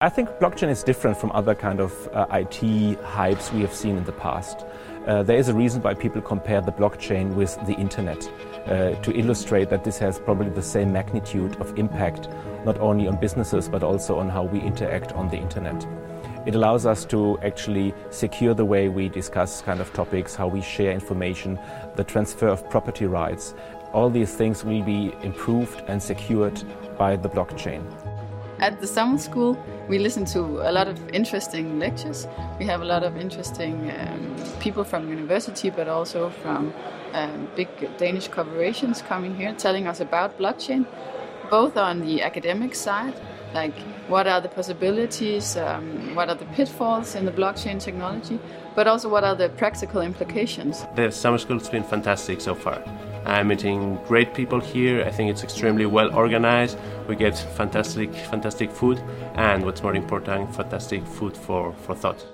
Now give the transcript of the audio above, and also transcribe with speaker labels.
Speaker 1: I think blockchain is different from other kind of uh, IT hypes we have seen in the past. Uh, there is a reason why people compare the blockchain with the internet uh, to illustrate that this has probably the same magnitude of impact not only on businesses but also on how we interact on the internet. It allows us to actually secure the way we discuss kind of topics, how we share information, the transfer of property rights. All these things will be improved and secured by the blockchain.
Speaker 2: At the summer school, we listen to a lot of interesting lectures. We have a lot of interesting um, people from university, but also from um, big Danish corporations coming here telling us about blockchain, both on the academic side, like what are the possibilities, um, what are the pitfalls in the blockchain technology, but also what are the practical implications.
Speaker 3: The summer school has been fantastic so far. I'm meeting great people here. I think it's extremely well organized. We get fantastic, fantastic food, and what's more important, fantastic food for, for thought.